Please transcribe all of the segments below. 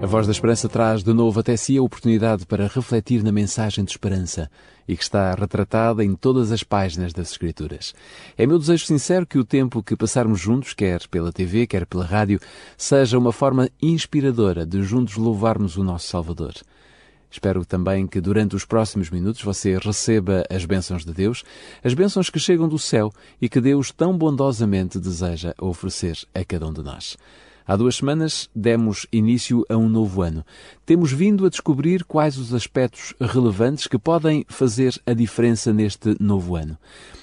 A Voz da Esperança traz de novo até si a oportunidade para refletir na mensagem de esperança e que está retratada em todas as páginas das Escrituras. É meu desejo sincero que o tempo que passarmos juntos, quer pela TV, quer pela rádio, seja uma forma inspiradora de juntos louvarmos o nosso Salvador. Espero também que durante os próximos minutos você receba as bênçãos de Deus, as bênçãos que chegam do céu e que Deus tão bondosamente deseja oferecer a cada um de nós. Há duas semanas demos início a um novo ano. Temos vindo a descobrir quais os aspectos relevantes que podem fazer a diferença neste novo ano.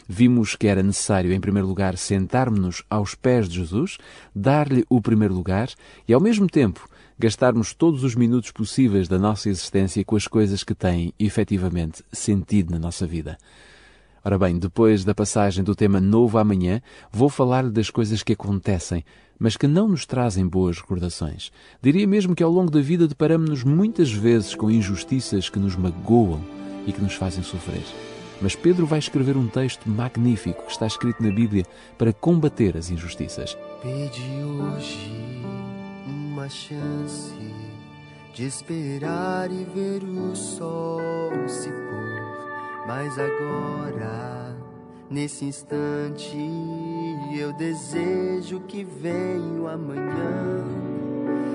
Vimos que era necessário, em primeiro lugar, sentarmos-nos aos pés de Jesus, dar-lhe o primeiro lugar e, ao mesmo tempo, gastarmos todos os minutos possíveis da nossa existência com as coisas que têm efetivamente sentido na nossa vida. Ora bem, depois da passagem do tema Novo Amanhã, vou falar das coisas que acontecem, mas que não nos trazem boas recordações. Diria mesmo que ao longo da vida deparamos-nos muitas vezes com injustiças que nos magoam e que nos fazem sofrer. Mas Pedro vai escrever um texto magnífico que está escrito na Bíblia para combater as injustiças. Pede hoje uma chance de esperar e ver o sol se pôr, mas agora, nesse instante, eu desejo que venha o amanhã.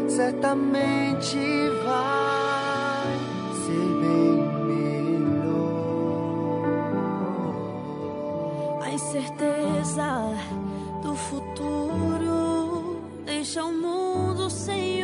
Certamente vai ser bem melhor. A incerteza do futuro deixa o mundo sem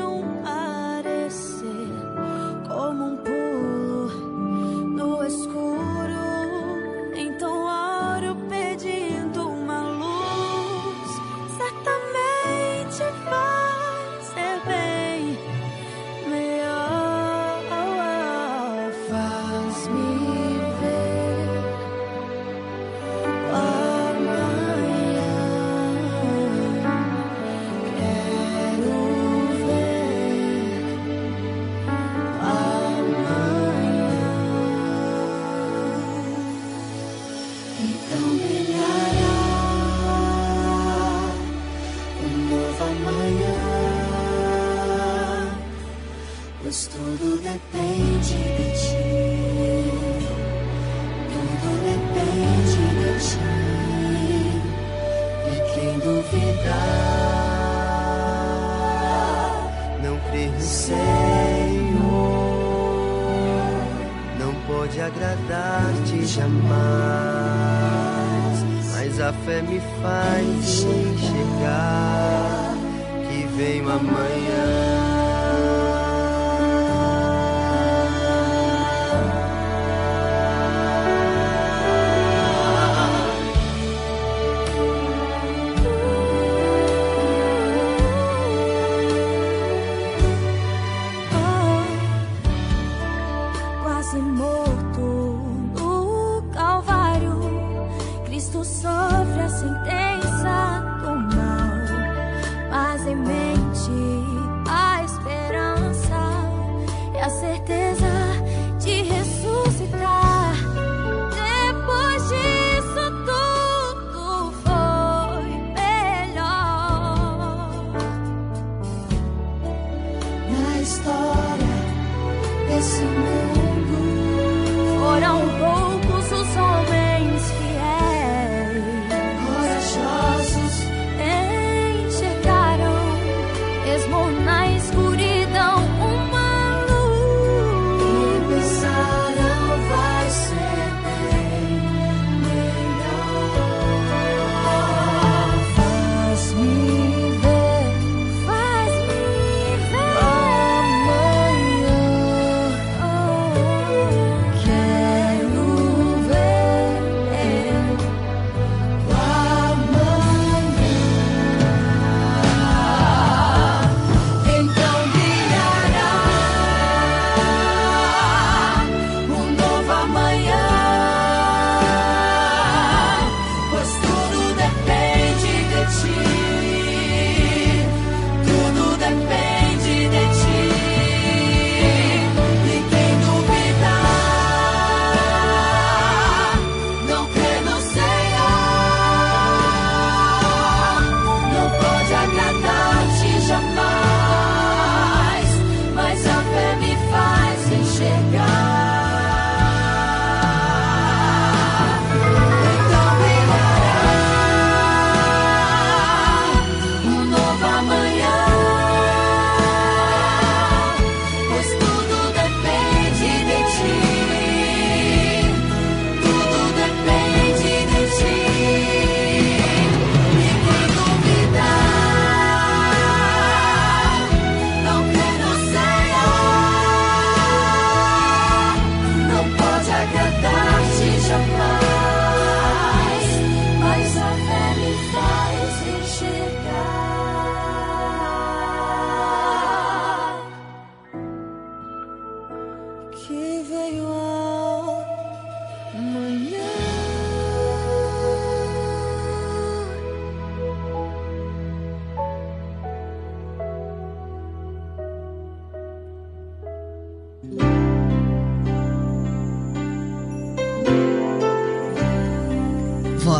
pode agradar-te jamais, mas a fé me faz enxergar que vem amanhã. História desse mundo. Foram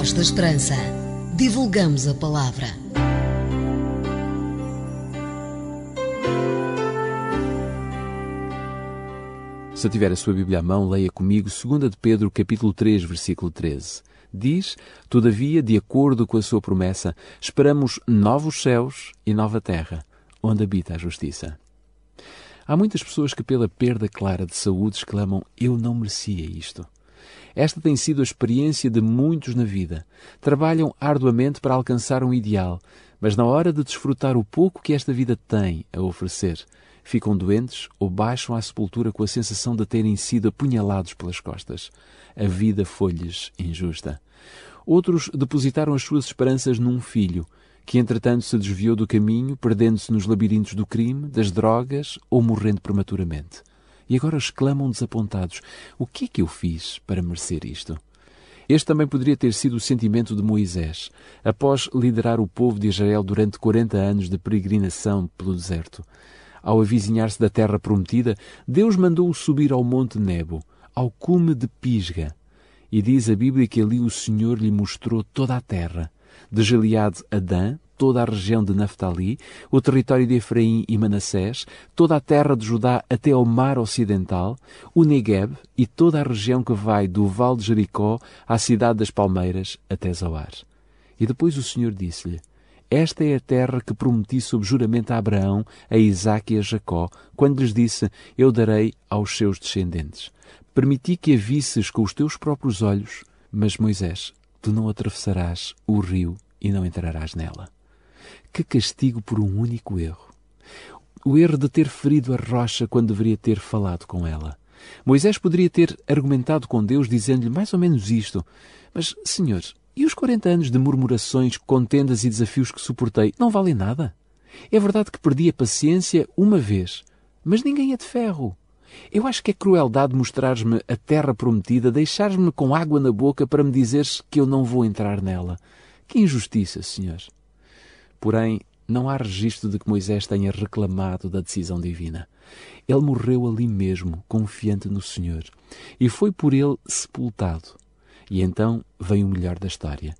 Voz da Esperança. Divulgamos a palavra. Se tiver a sua Bíblia à mão, leia comigo 2 de Pedro, capítulo 3, versículo 13. Diz, todavia, de acordo com a sua promessa, esperamos novos céus e nova terra, onde habita a justiça. Há muitas pessoas que, pela perda clara de saúde, exclamam: Eu não merecia isto. Esta tem sido a experiência de muitos na vida. Trabalham arduamente para alcançar um ideal, mas na hora de desfrutar o pouco que esta vida tem a oferecer, ficam doentes ou baixam à sepultura com a sensação de terem sido apunhalados pelas costas. A vida foi-lhes injusta. Outros depositaram as suas esperanças num filho, que entretanto se desviou do caminho, perdendo-se nos labirintos do crime, das drogas ou morrendo prematuramente. E agora exclamam desapontados: O que é que eu fiz para merecer isto? Este também poderia ter sido o sentimento de Moisés, após liderar o povo de Israel durante 40 anos de peregrinação pelo deserto. Ao avizinhar-se da terra prometida, Deus mandou-o subir ao monte Nebo, ao cume de Pisga. E diz a Bíblia que ali o Senhor lhe mostrou toda a terra, de Gileade a Dan, toda a região de Naftali, o território de Efraim e Manassés, toda a terra de Judá até ao mar ocidental, o Negueb e toda a região que vai do Val de Jericó à cidade das Palmeiras até Zoar. E depois o Senhor disse-lhe: Esta é a terra que prometi sob juramento a Abraão, a Isaque e a Jacó, quando lhes disse: Eu darei aos seus descendentes. Permiti que a visses com os teus próprios olhos, mas Moisés, tu não atravessarás o rio e não entrarás nela. Que castigo por um único erro! O erro de ter ferido a rocha quando deveria ter falado com ela. Moisés poderia ter argumentado com Deus dizendo-lhe mais ou menos isto: Mas, Senhor, e os 40 anos de murmurações, contendas e desafios que suportei não valem nada? É verdade que perdi a paciência uma vez, mas ninguém é de ferro. Eu acho que é crueldade mostrares-me a terra prometida, deixares-me com água na boca para me dizeres que eu não vou entrar nela. Que injustiça, Senhor! Porém, não há registro de que Moisés tenha reclamado da decisão divina. Ele morreu ali mesmo, confiante no Senhor, e foi por ele sepultado. E então vem o melhor da história.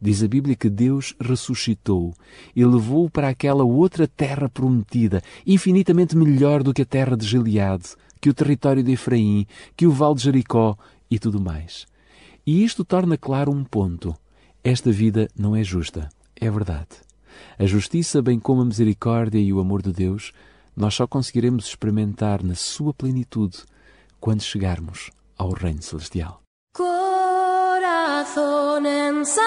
Diz a Bíblia que Deus ressuscitou e levou-o para aquela outra terra prometida, infinitamente melhor do que a terra de Gileade, que o território de Efraim, que o vale de Jericó e tudo mais. E isto torna claro um ponto. Esta vida não é justa. É verdade. A justiça, bem como a misericórdia e o amor de Deus, nós só conseguiremos experimentar na sua plenitude quando chegarmos ao Reino Celestial. Corazón ensangrentado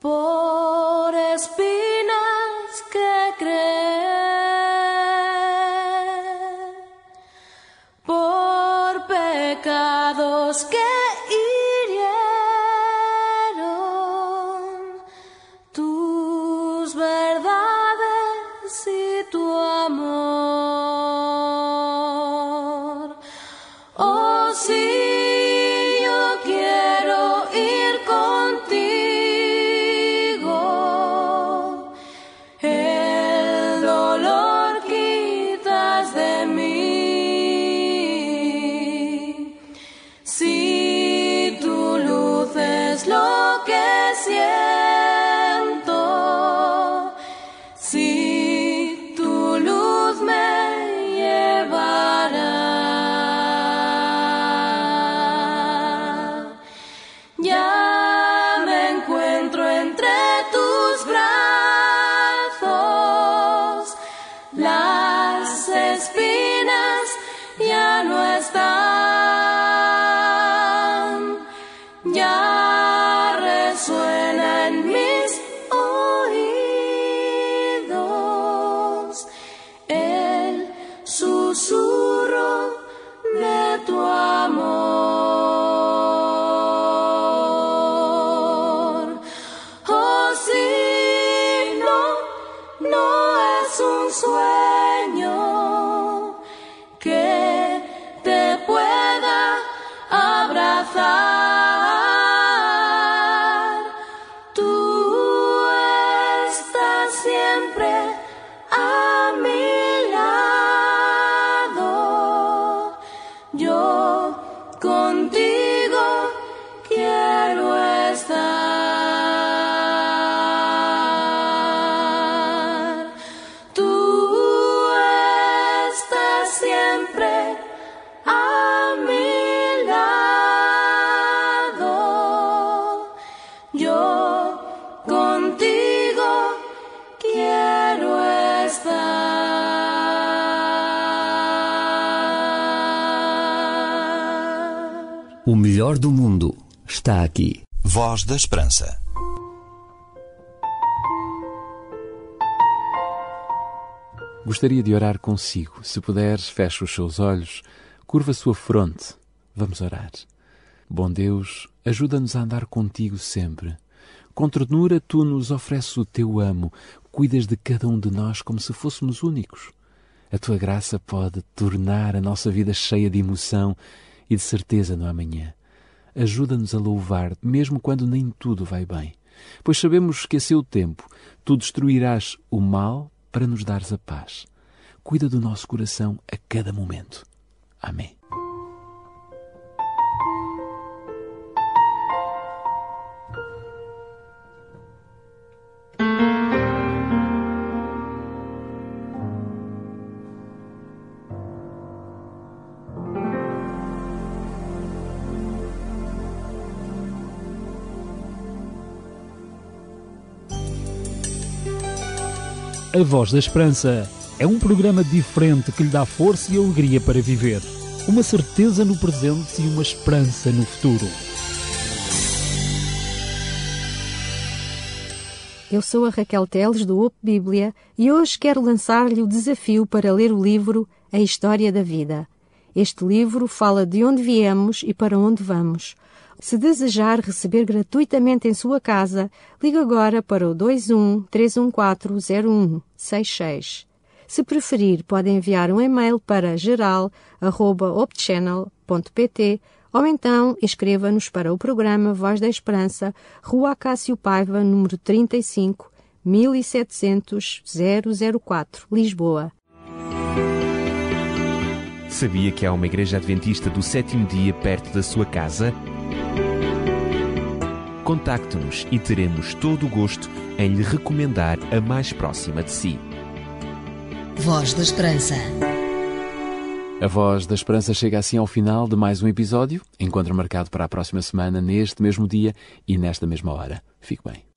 por espinas que por pecados que swear. O melhor do mundo está aqui. Voz da Esperança. Gostaria de orar consigo. Se puderes, feche os seus olhos, curva a sua fronte. Vamos orar. Bom Deus, ajuda-nos a andar contigo sempre. Com ternura, tu nos ofereces o teu amo, cuidas de cada um de nós como se fôssemos únicos. A tua graça pode tornar a nossa vida cheia de emoção e de certeza no amanhã. Ajuda-nos a louvar, mesmo quando nem tudo vai bem, pois sabemos que a seu tempo tu destruirás o mal para nos dares a paz. Cuida do nosso coração a cada momento. Amém. A Voz da Esperança é um programa diferente que lhe dá força e alegria para viver, uma certeza no presente e uma esperança no futuro. Eu sou a Raquel Teles do Op Bíblia e hoje quero lançar-lhe o desafio para ler o livro A História da Vida. Este livro fala de onde viemos e para onde vamos. Se desejar receber gratuitamente em sua casa, ligue agora para o 21 314 0166. Se preferir, pode enviar um e-mail para geral.opchannel.pt ou então escreva-nos para o programa Voz da Esperança, Rua Acácio Paiva, número 35, 1700 004, Lisboa. Sabia que há uma igreja adventista do sétimo dia perto da sua casa? Contacte-nos e teremos todo o gosto em lhe recomendar a mais próxima de si. Voz da Esperança. A Voz da Esperança chega assim ao final de mais um episódio. Encontro marcado para a próxima semana, neste mesmo dia e nesta mesma hora. Fique bem.